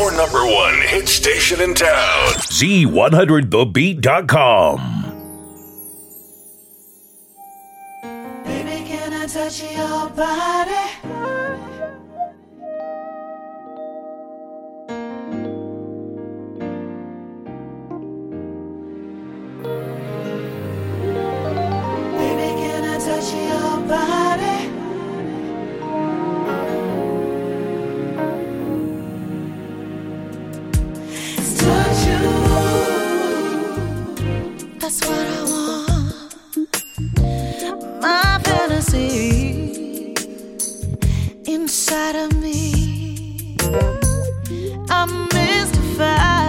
your number one hit station in town. Z100thebeat.com. Baby, can I touch your body? That's what I want. My fantasy inside of me. I'm mystified.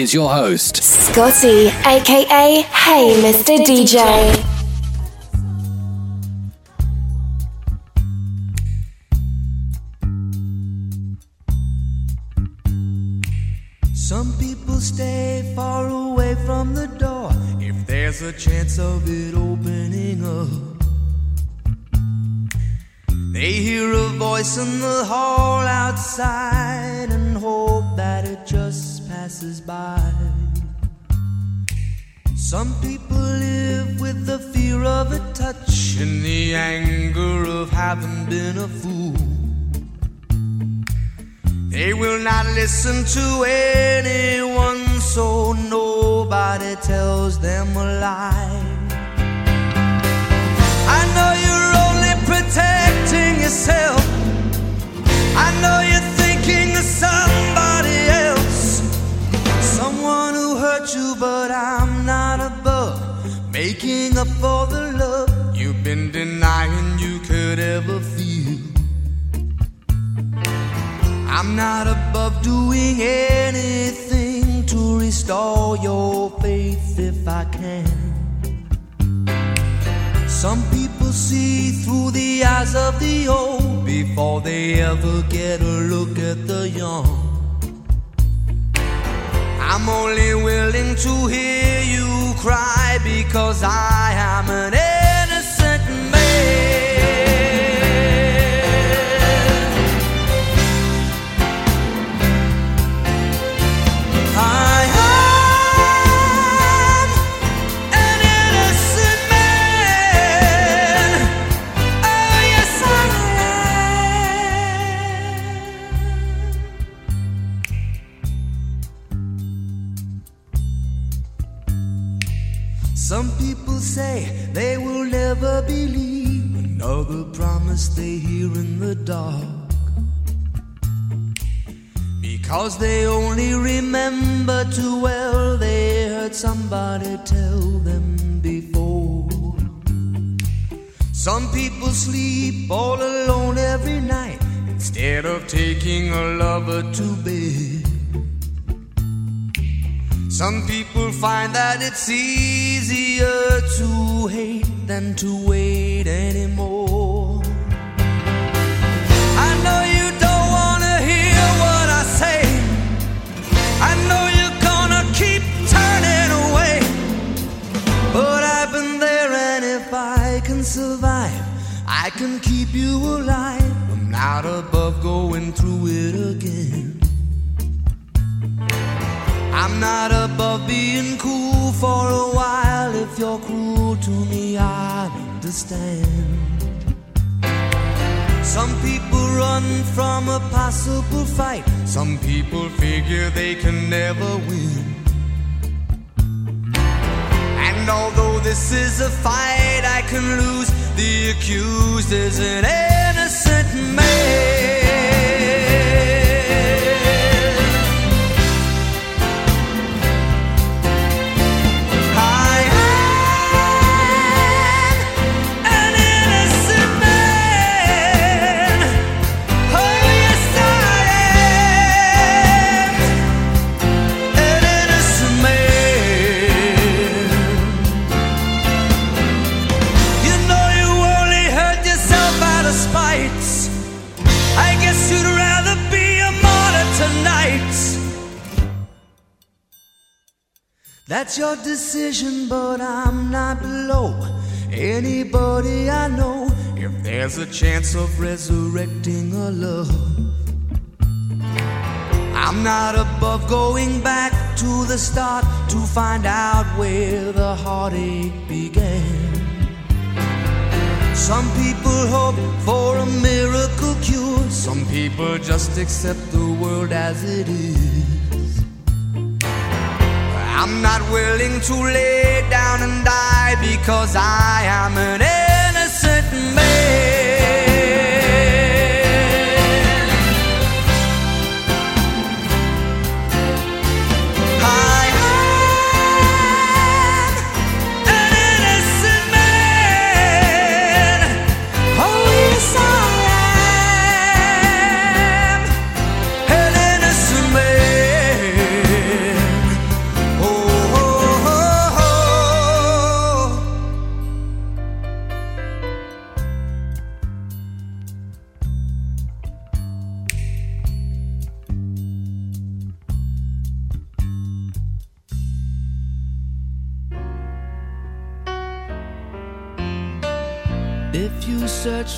is your host, Scotty, aka Hey Mr. DJ. That's your decision, but I'm not below anybody I know. If there's a chance of resurrecting a love, I'm not above going back to the start to find out where the heartache began. Some people hope for a miracle cure, some people just accept the world as it is. I'm not willing to lay down and die because I am an innocent man.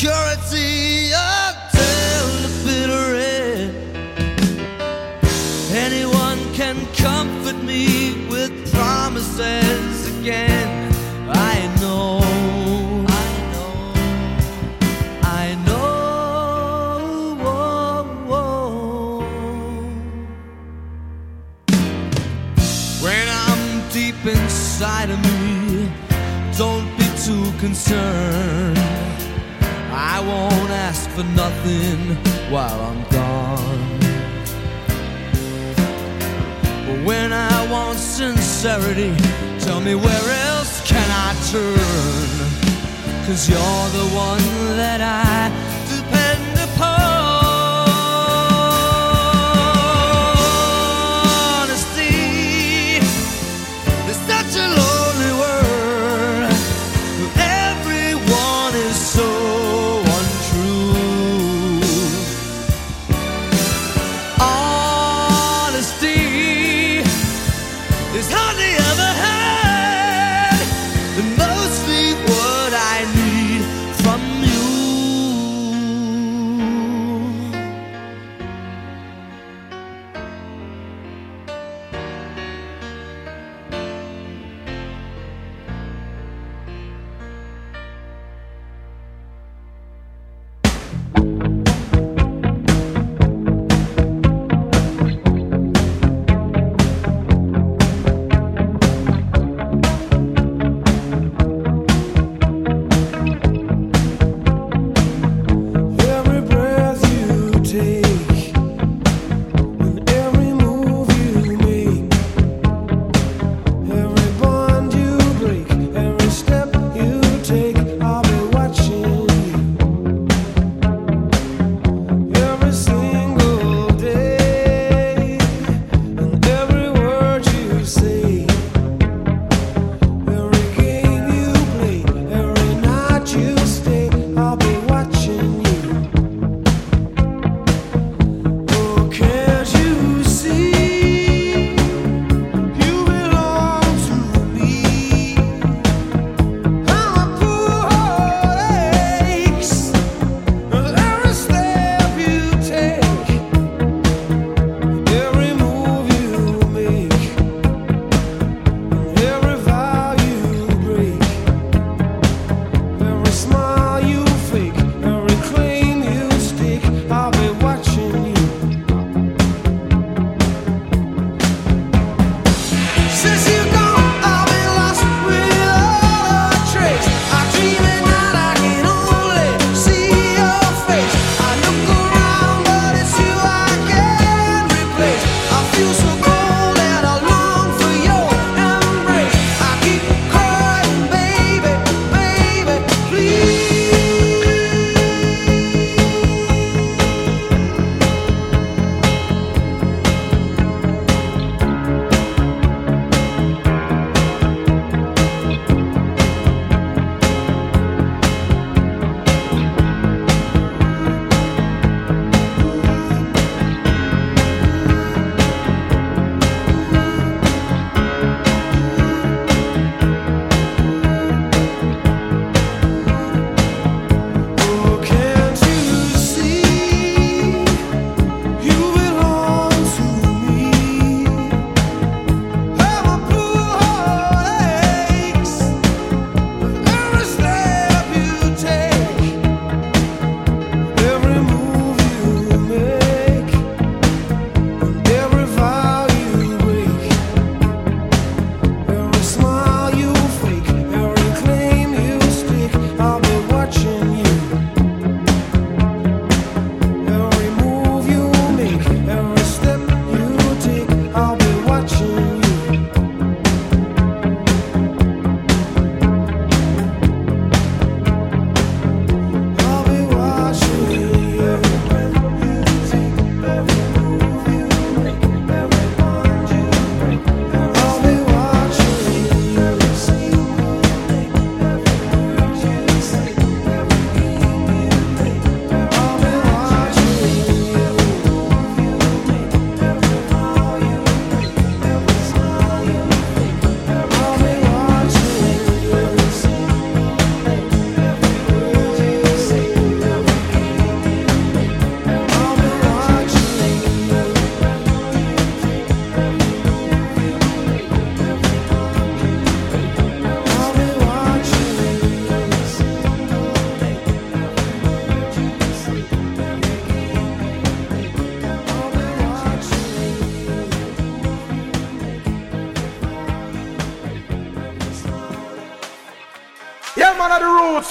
Security until the bitter end. Anyone can comfort me with promises again. Nothing while I'm gone. But when I want sincerity, tell me where else can I turn? Cause you're the one that I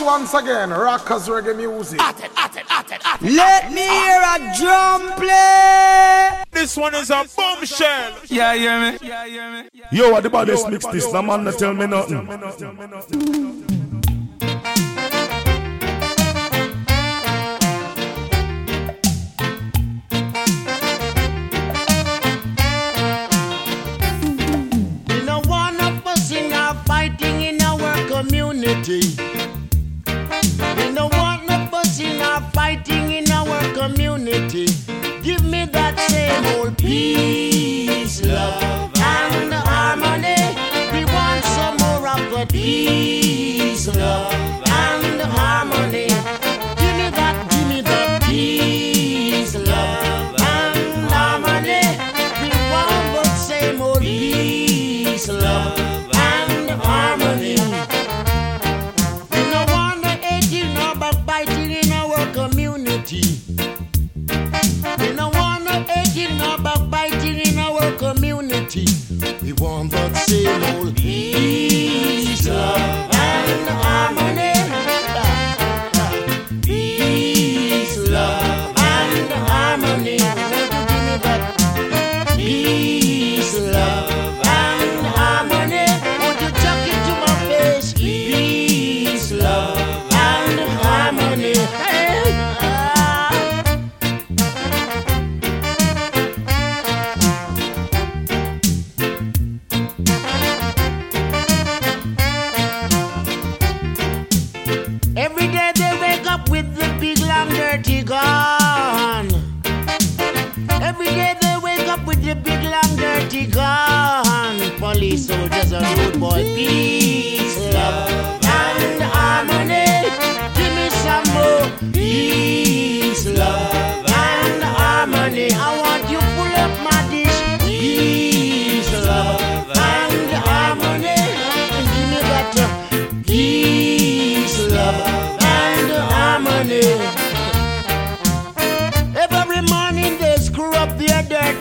once again. Rockers reggae music. At it, at it, at it, at it. Let me hear a drum play. This one is a bombshell. Yeah, me. Yeah, me. Yo, what about this mix? This the man that tell me nothing.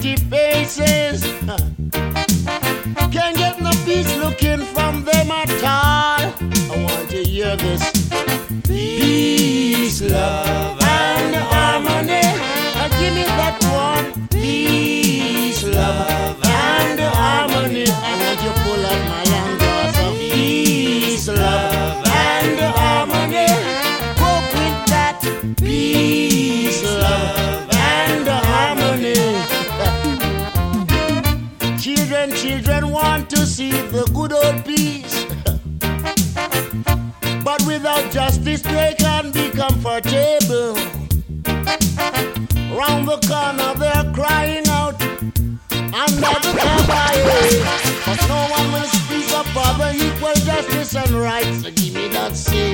pretty faces. Can't get no peace looking from them at all. I want to hear this. Peace, love. see.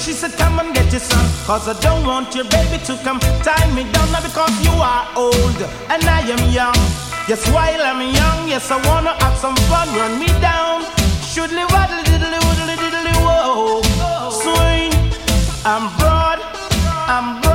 She said, Come and get your son. Cause I don't want your baby to come tie me down. Now because you are old and I am young. Yes, while I'm young, yes, I wanna have some fun. Run me down. Shoodly waddle diddly woodly diddly whoa. Swing. I'm broad, I'm broad,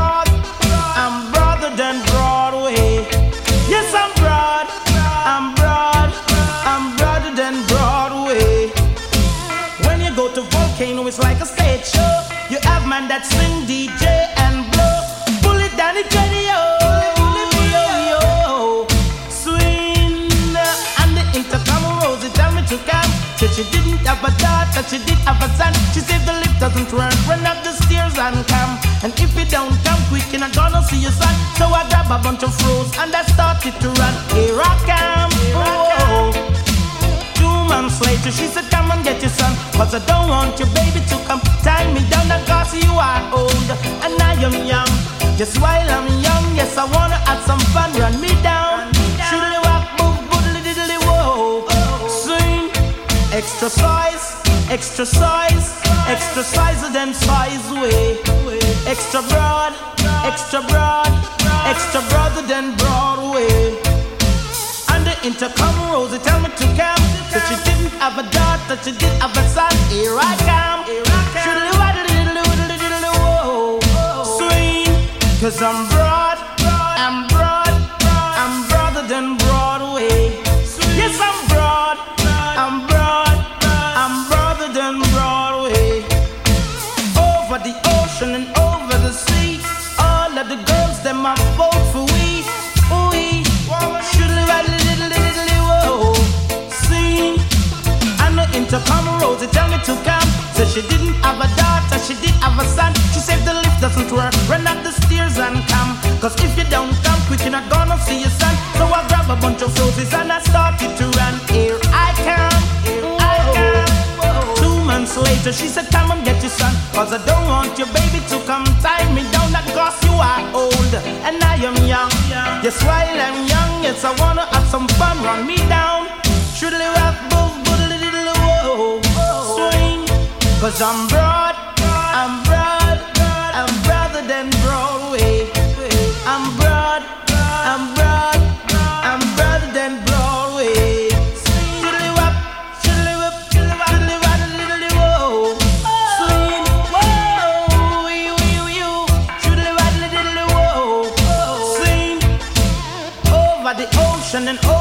daughter, she did have a son. She said the lift doesn't work, run up the stairs and come. And if you don't come quick, you're not gonna see your son. So I grab a bunch of froze and I started to run. Here I come. Whoa. Two months later, she said, Come and get your son. Cause I don't want your baby to come tie me down. Cause you are old and I am young. Just while I'm young, yes, I wanna have some fun. Run me down. Shoodly walk, move, boodly diddly whoa. Swing. Extra size, extra size, extra size than size way. Extra broad, extra broad, extra broader than Broadway. And the intercom rose, they tell me to come. So she didn't have a daughter, she did have a son. Here I come. Diddly whoa. Swing, cause I'm broad, Cause if you don't come quick, you're not gonna see your son. So I grab a bunch of roses and I started to run. Here later, she said, Come and get your son. Cause I don't want your baby to come tie me down. Not cause you are old and I am young. Yes, while I'm young, yes, I wanna have some fun. Run me down. Shoodly rock, boo, boodly diddly whoa. Swing. Cause I'm broad, the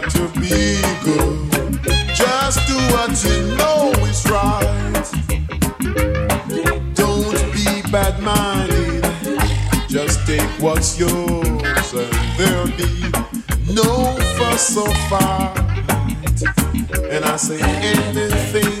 got to be good. Just do what you know is right. Don't be bad minded. Just take what's yours, and there'll be no fuss or fight. And I say anything.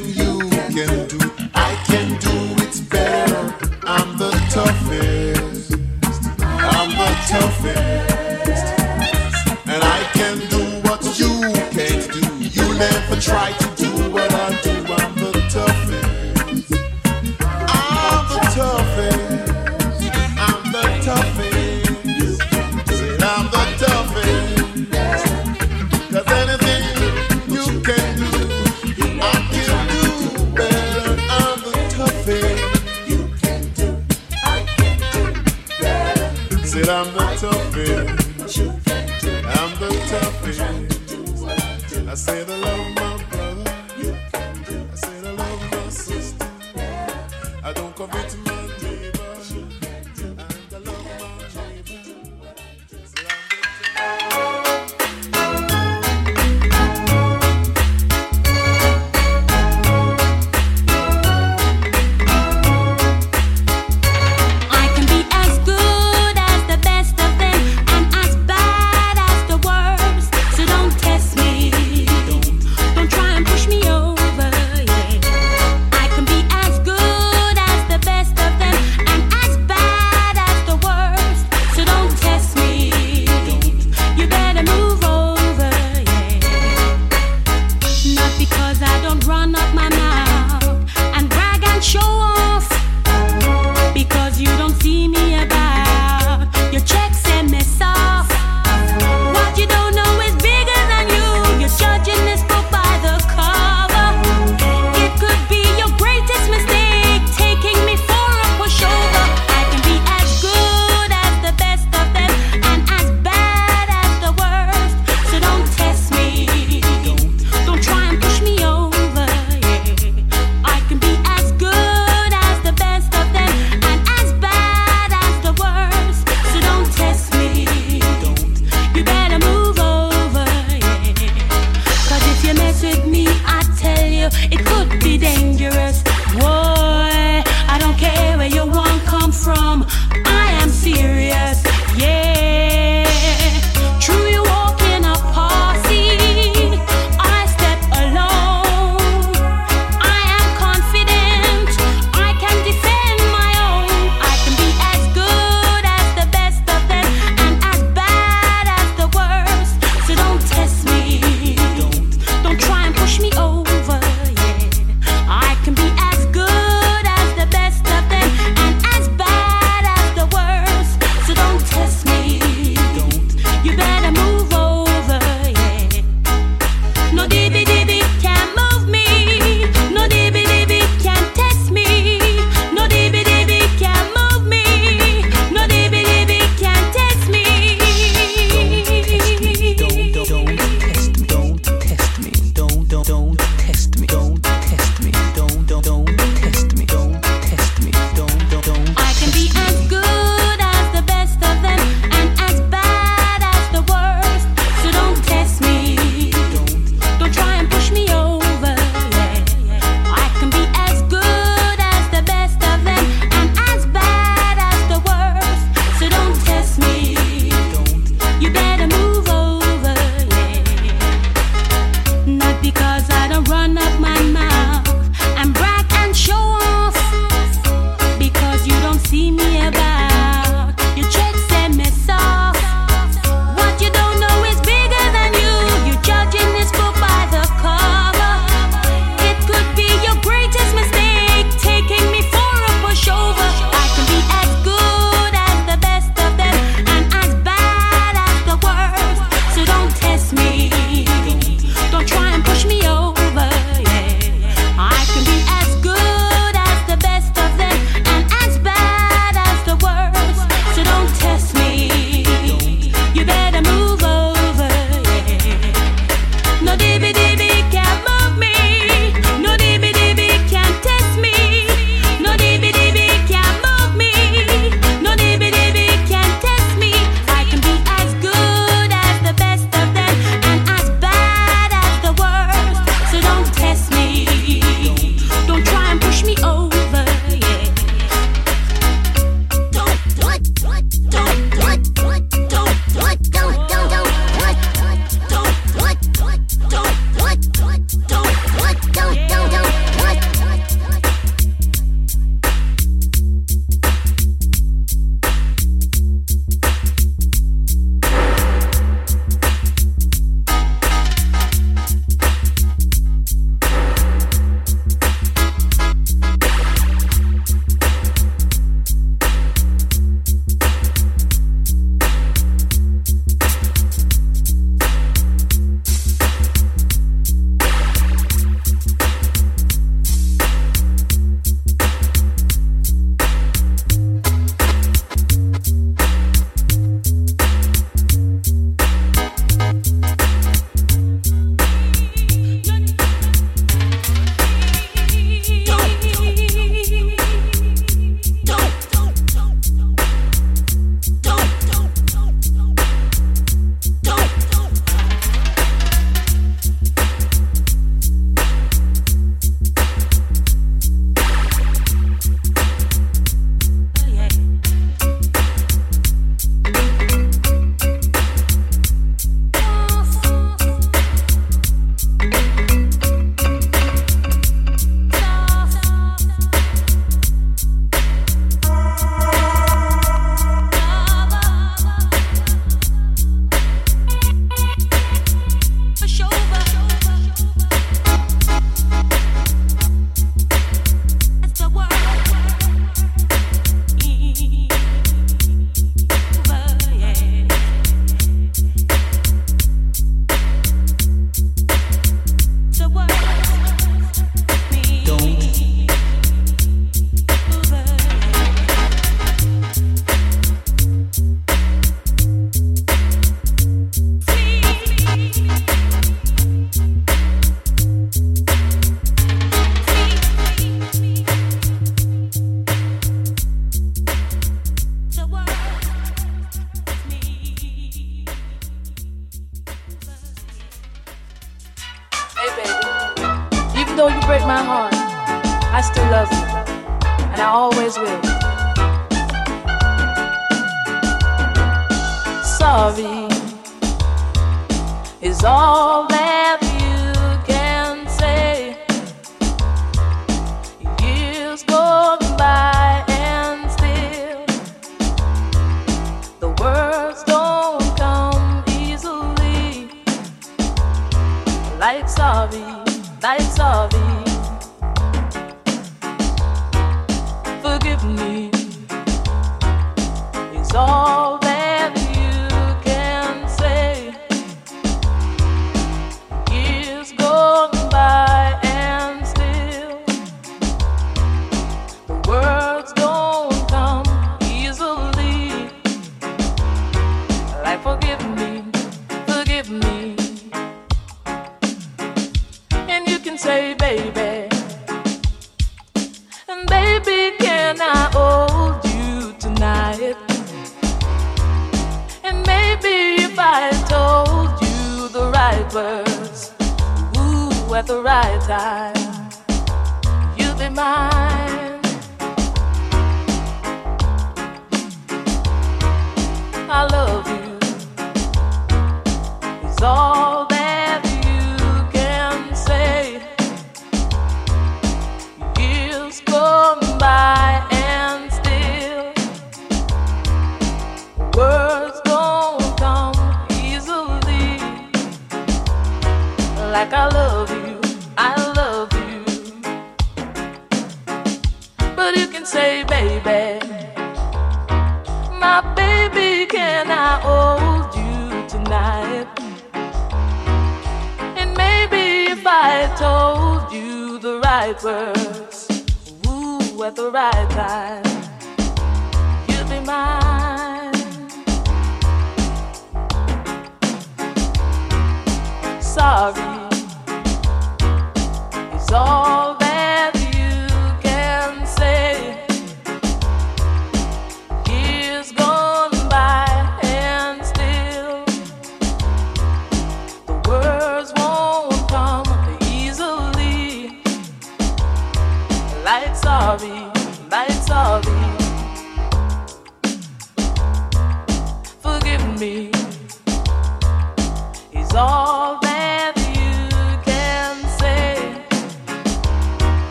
Is all that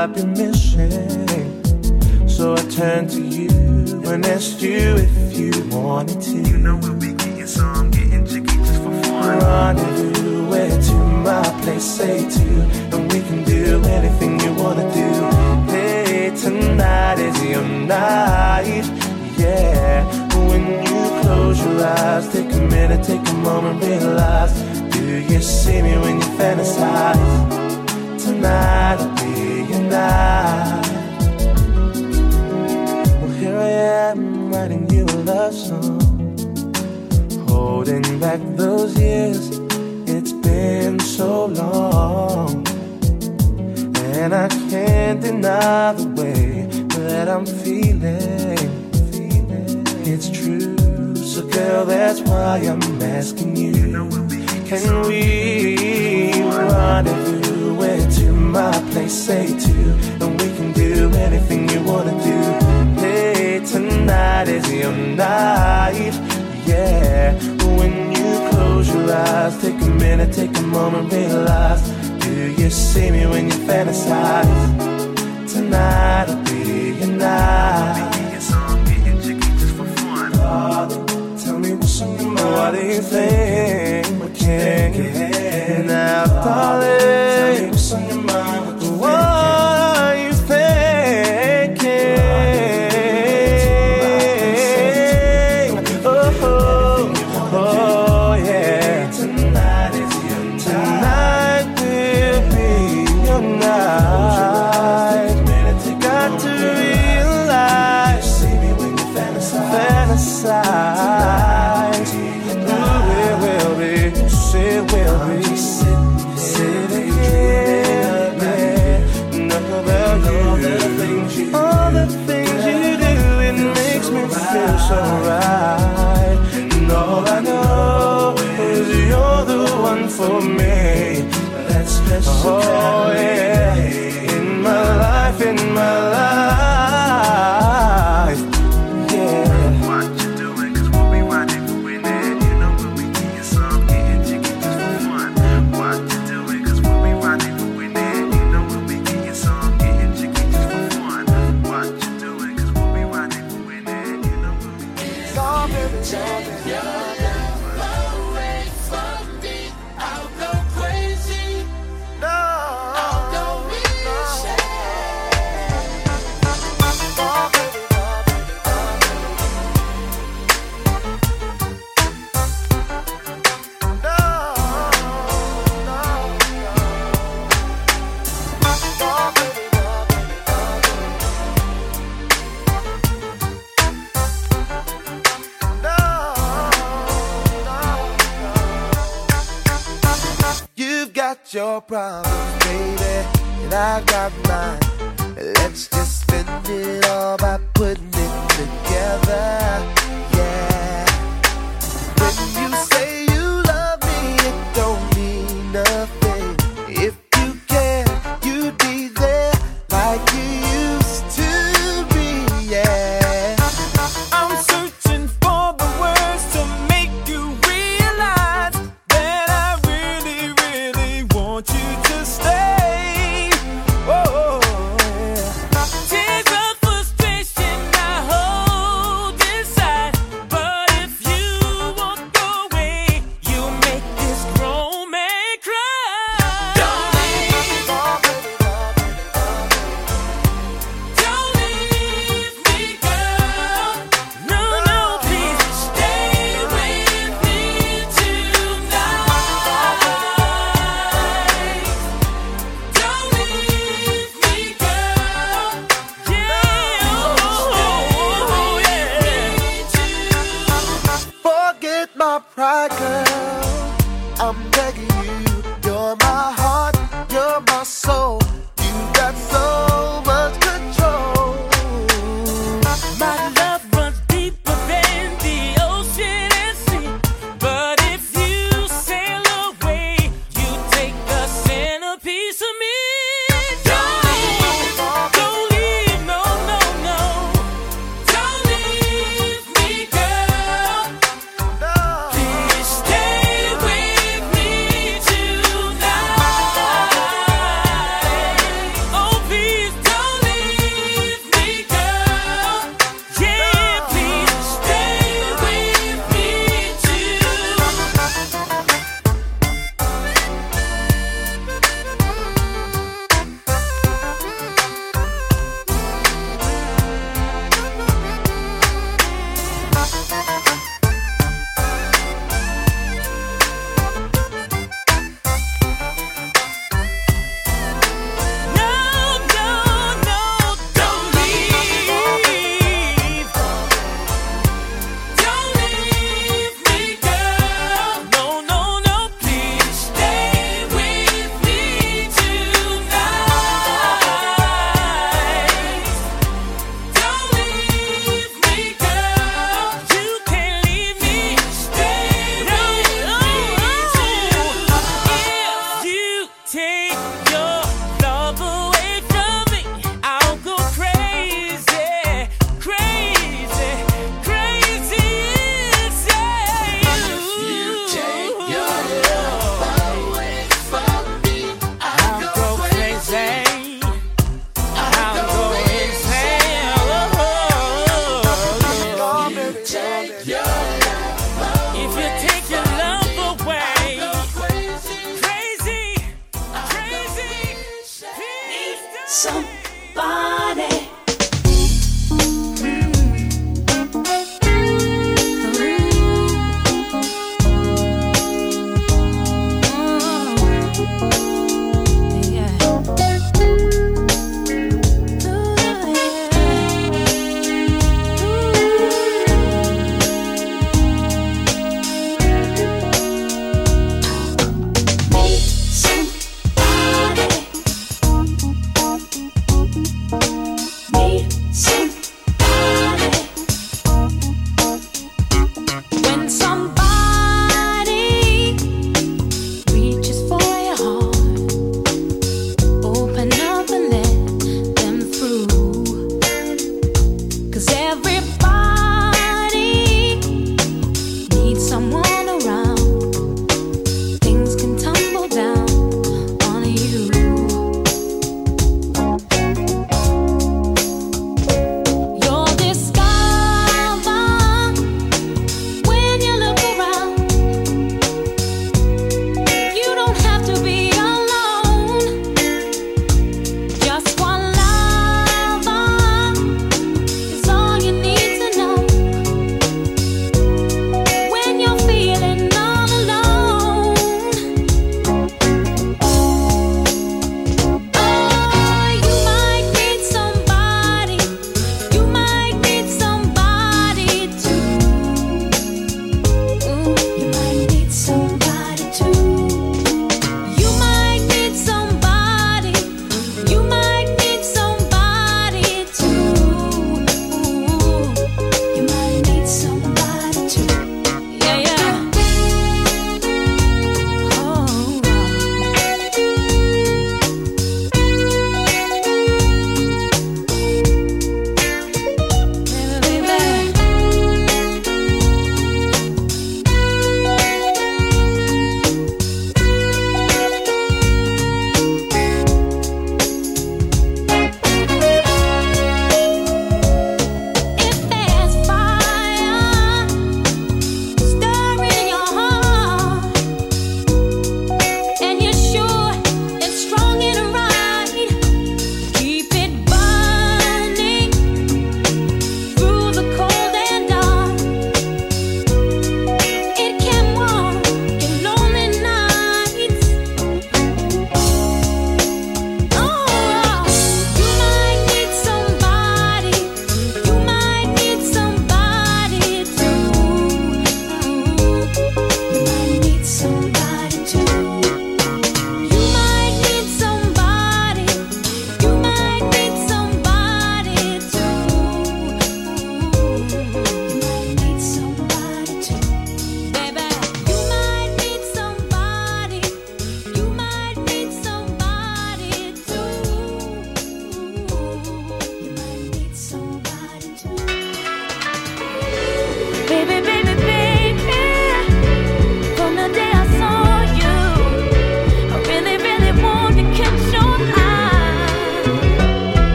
I've been missing. So I turned to you and asked you if you wanted to. You know we'll be getting some, getting jiggy just for fun. Rendezvous, where to my place, say to, and we can do anything you wanna do. Hey, tonight is your night, yeah. When you close your eyes, take a minute, take a moment, realize. Do you see me when you fantasize? Tonight will be your night. Well, here I am writing you a love song. Holding back those years, it's been so long. And I can't deny the way that I'm feeling. It's true, so girl, that's why I'm asking you. Can we rendezvous where to my place, say to, and we can do anything you wanna do. Hey, tonight is your night, yeah. When you close your eyes, take a minute, take a moment, realize. Do you see me when you fantasize? Tonight will be your night. Tell me what's. What do you think? We can't get now, darling.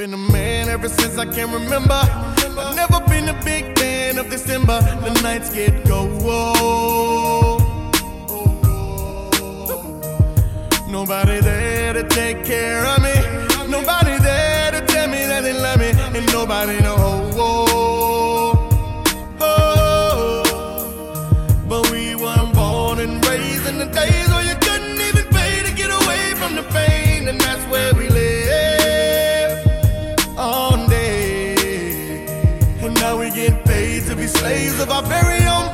Been a man ever since I can remember. I've never been a big fan of December. The nights get cold. Nobody there to take care of me. Nobody there to tell me that they love me. And nobody to hold. slaves of our very own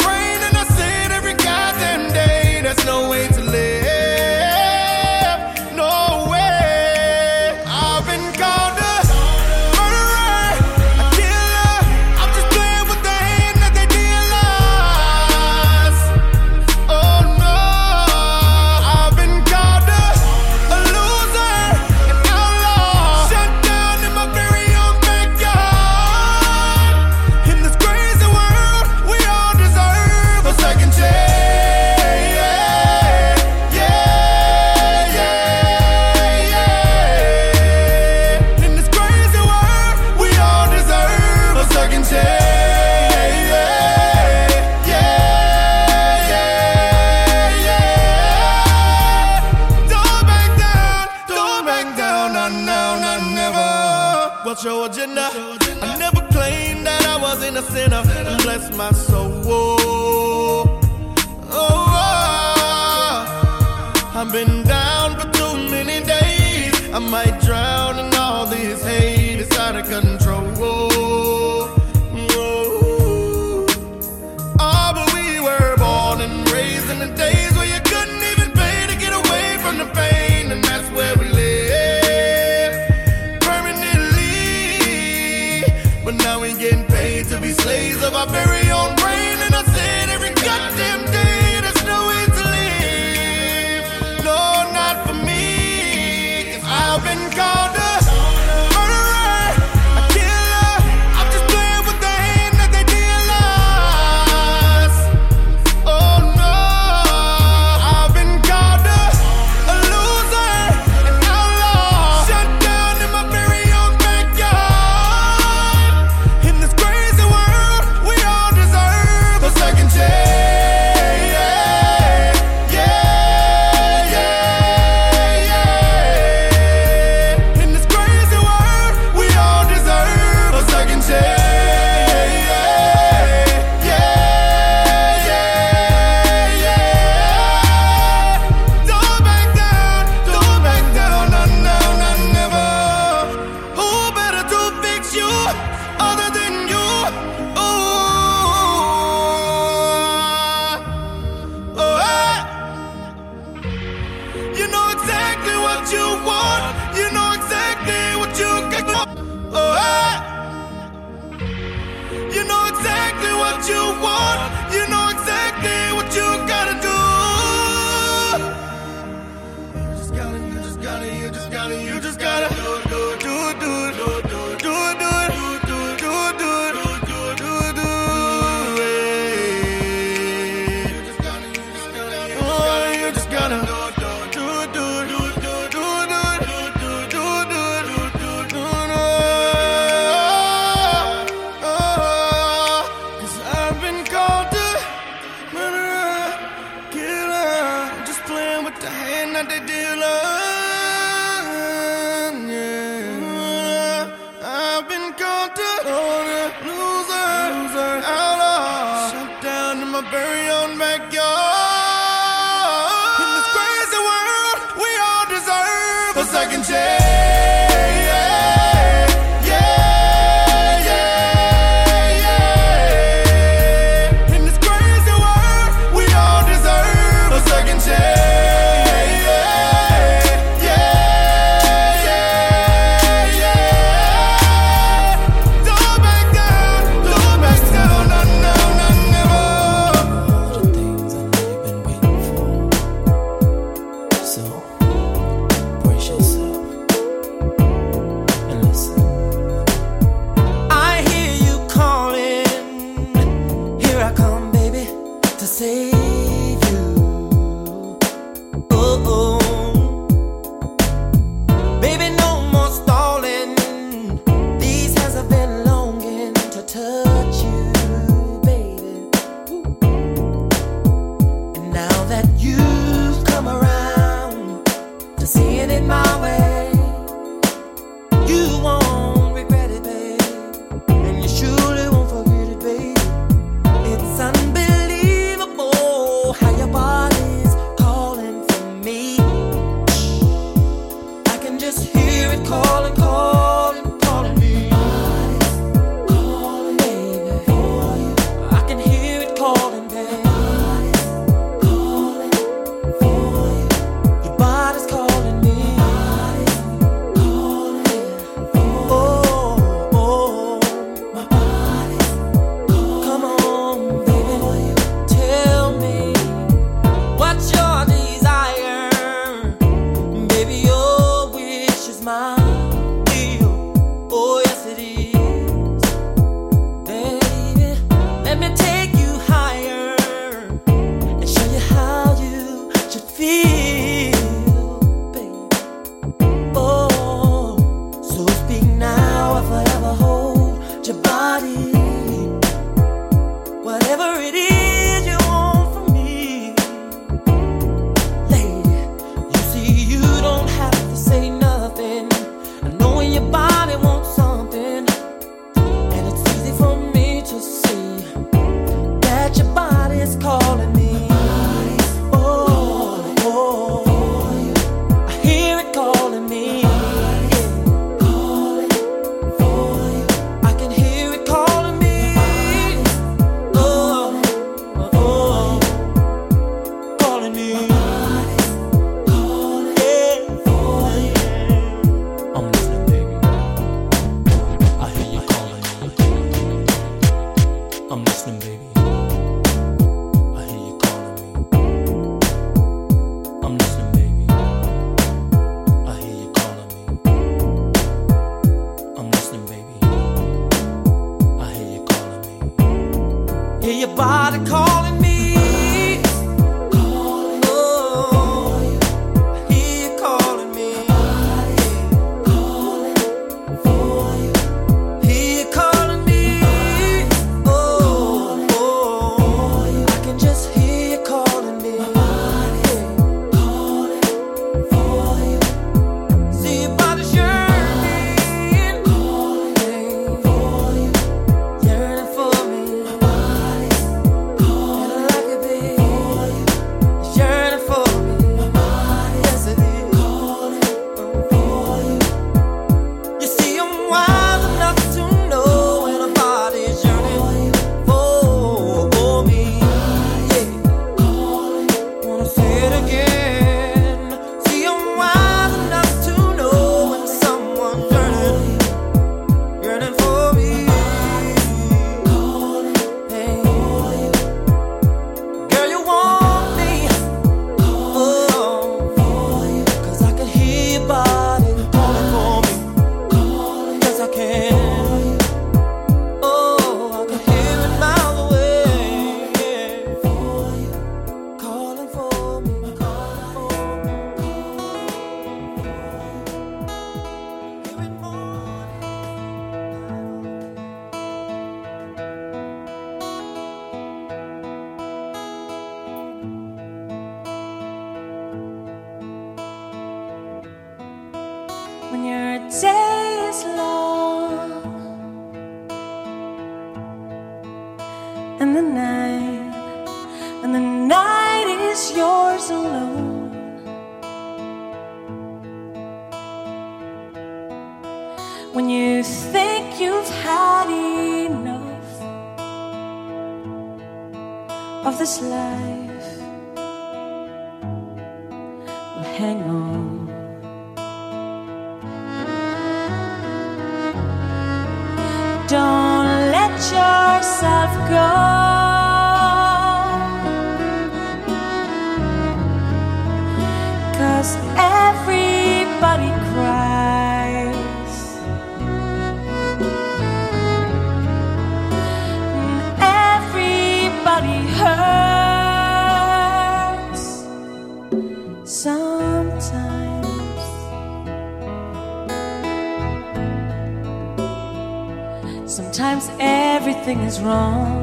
is wrong.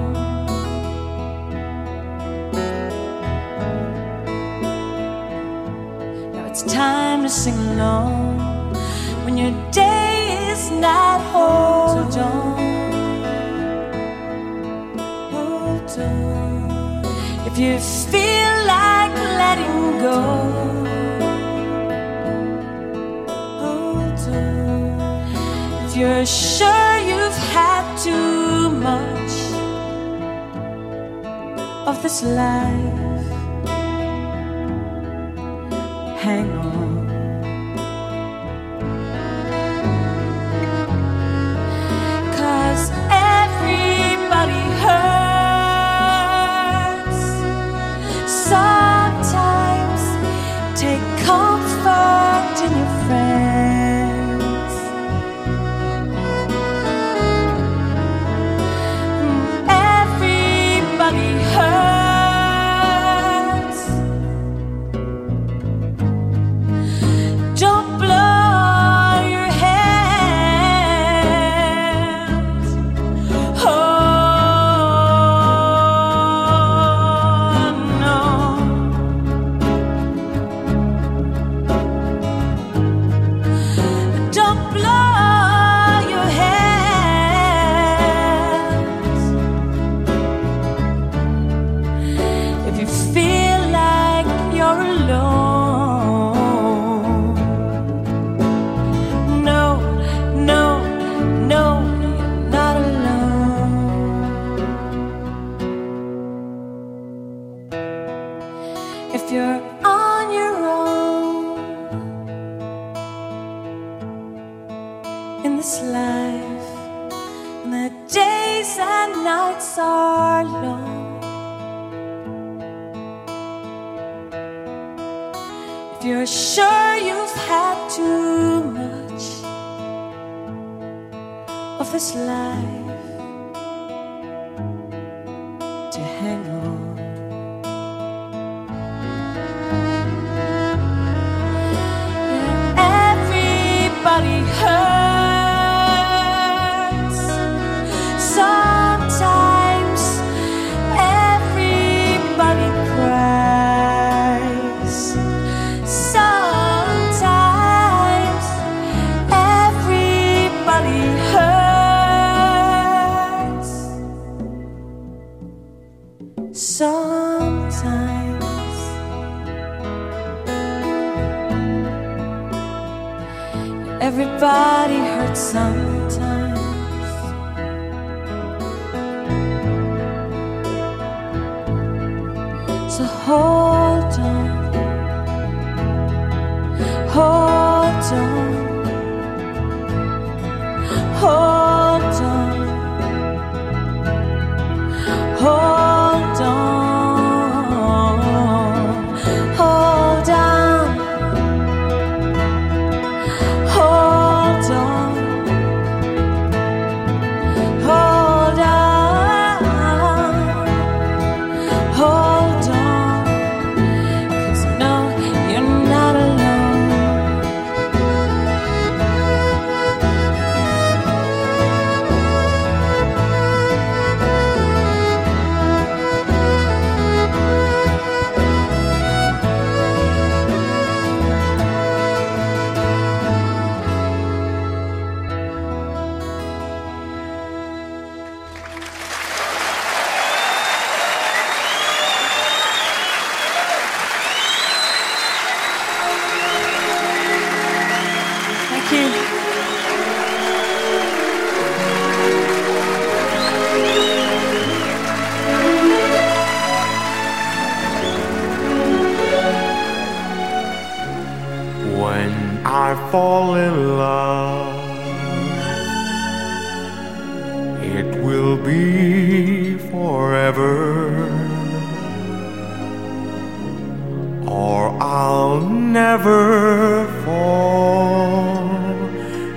Or I'll never fall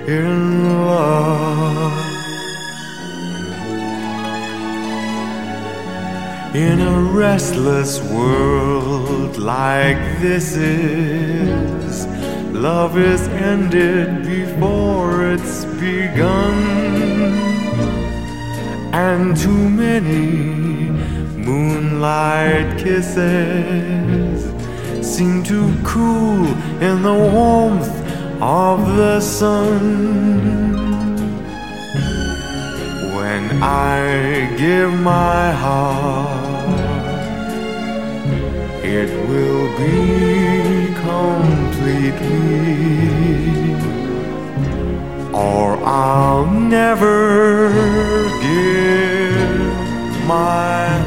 in love. In a restless world like this is, love is ended before it's begun. And too many moonlight kisses seem to cool in the warmth of the sun. When I give my heart, it will be completely, or I'll never give my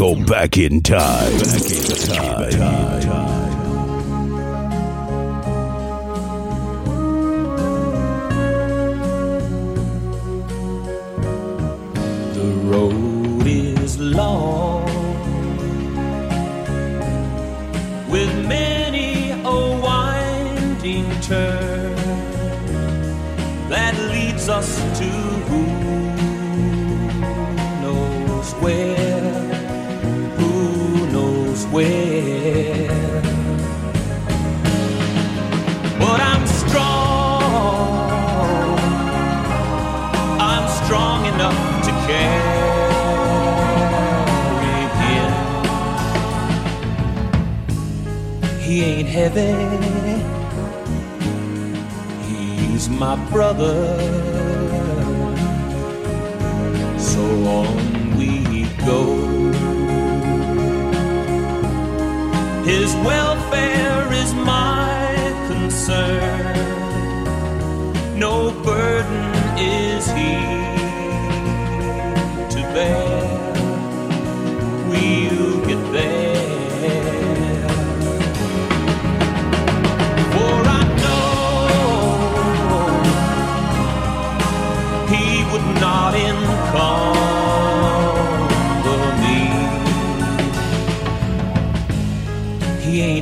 go back in time. Back in time.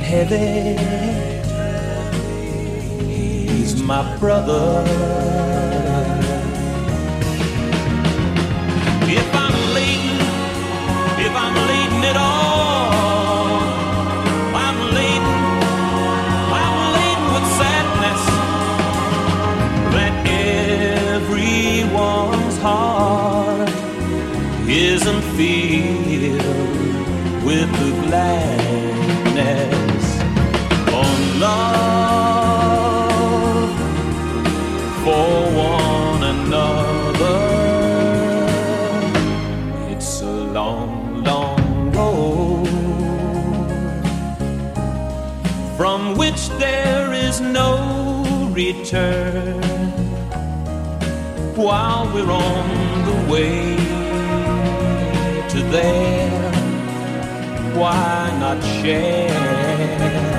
heavy. He's my brother. If I'm leading, if I'm leading it all, I'm I'm with sadness that everyone's heart isn't filled with the gladness love for one another. It's a long, long road from which there is no return while we're on the way to there. Why not share?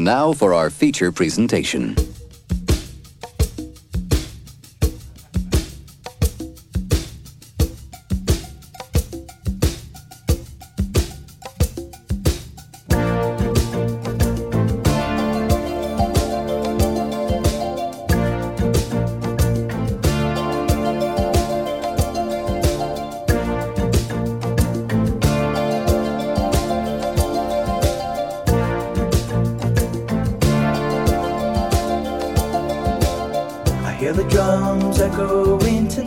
And now for our feature presentation.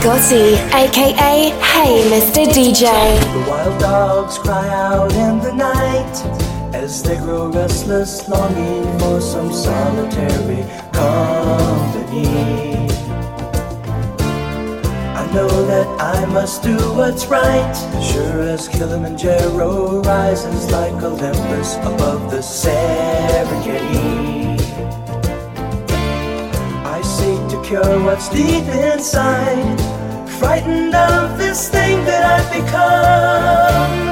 Scotty, aka Hey Mr. DJ. The wild dogs cry out in the night as they grow restless, longing for some solitary company. I know that I must do what's right, sure as Kilimanjaro rises like Olympus above the Serengeti. Seek to cure what's deep inside, frightened of this thing that I've become.